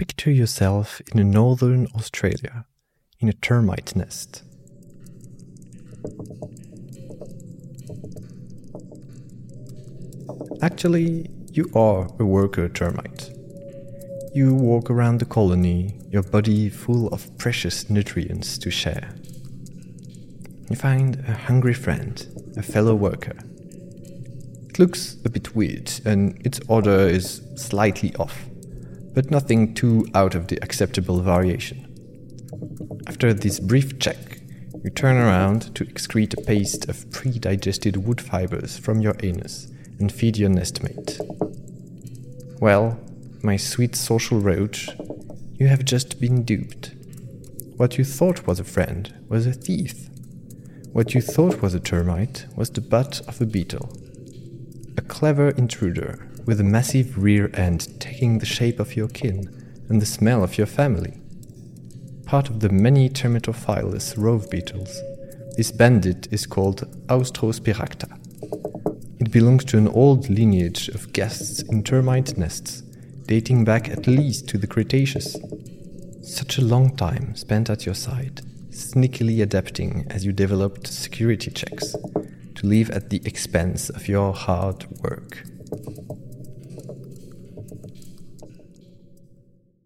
Picture yourself in a northern Australia, in a termite nest. Actually, you are a worker termite. You walk around the colony, your body full of precious nutrients to share. You find a hungry friend, a fellow worker. It looks a bit weird and its odor is slightly off, but nothing too out of the acceptable variation. After this brief check, you turn around to excrete a paste of pre digested wood fibers from your anus and feed your nestmate. Well, my sweet social roach, you have just been duped. What you thought was a friend was a thief. What you thought was a termite was the butt of a beetle. A clever intruder with a massive rear end taking the shape of your kin and the smell of your family. Part of the many termitophilous rove beetles, this bandit is called Austrospirachtha. It belongs to an old lineage of guests in termite nests dating back at least to the Cretaceous. Such a long time spent at your side, sneakily adapting as you developed security checks to live at the expense of your hard work.